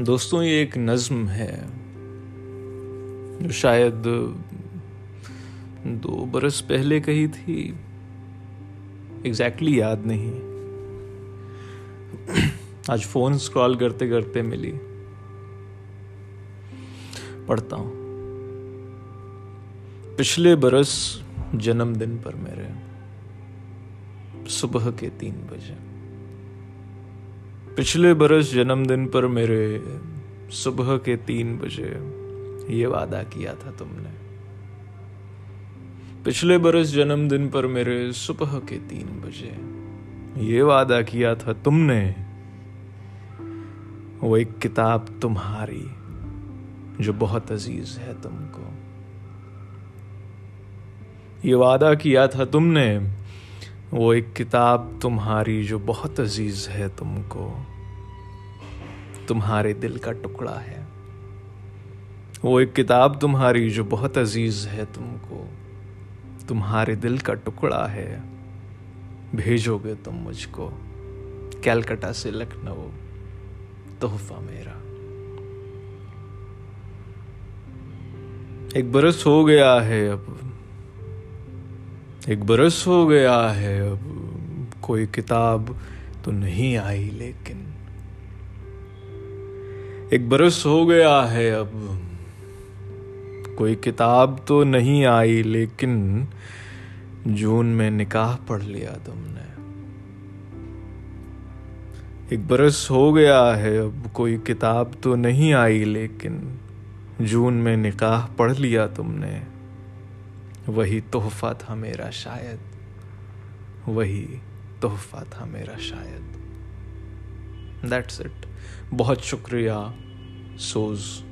دوستوں، یہ ایک نظم ہے جو شاید دو برس پہلے کہی تھی۔ ایگزیکٹلی یاد نہیں۔ آج فون اسکرال کرتے کرتے ملی۔ پڑھتا ہوں۔ پچھلے برس جنم دن پر میرے صبح کے تین بجے۔ پچھلے برس جنم دن پر میرے صبح کے تین بجے یہ وعدہ کیا تھا تم نے۔ پچھلے برس جنم دن پر میرے صبح کے تین بجے یہ وعدہ کیا تھا تم نے۔ وہ ایک کتاب تمہاری جو بہت عزیز ہے تم کو۔ یہ وعدہ کیا تھا تم نے وہ ایک کتاب تمہاری جو بہت عزیز ہے تم کو، تمہارے دل کا ٹکڑا ہے۔ وہ ایک کتاب تمہاری جو بہت عزیز ہے تم کو، تمہارے دل کا ٹکڑا ہے۔ بھیجو گے تم مجھ کو، کیلکٹا سے لکھنؤ، تحفہ میرا۔ ایک برس ہو گیا ہے اب۔ ایک برس ہو گیا ہے، اب کوئی کتاب تو نہیں آئی لیکن۔ ایک برس ہو گیا ہے، اب کوئی کتاب تو نہیں آئی لیکن جون میں نکاح پڑھ لیا تم نے۔ ایک برس ہو گیا ہے، اب کوئی کتاب تو نہیں آئی لیکن جون میں نکاح پڑھ لیا تم نے۔ وہی تحفہ تھا میرا شاید، وہی تحفہ تھا میرا شاید۔ دیٹس اٹ بہت شکریہ سوز۔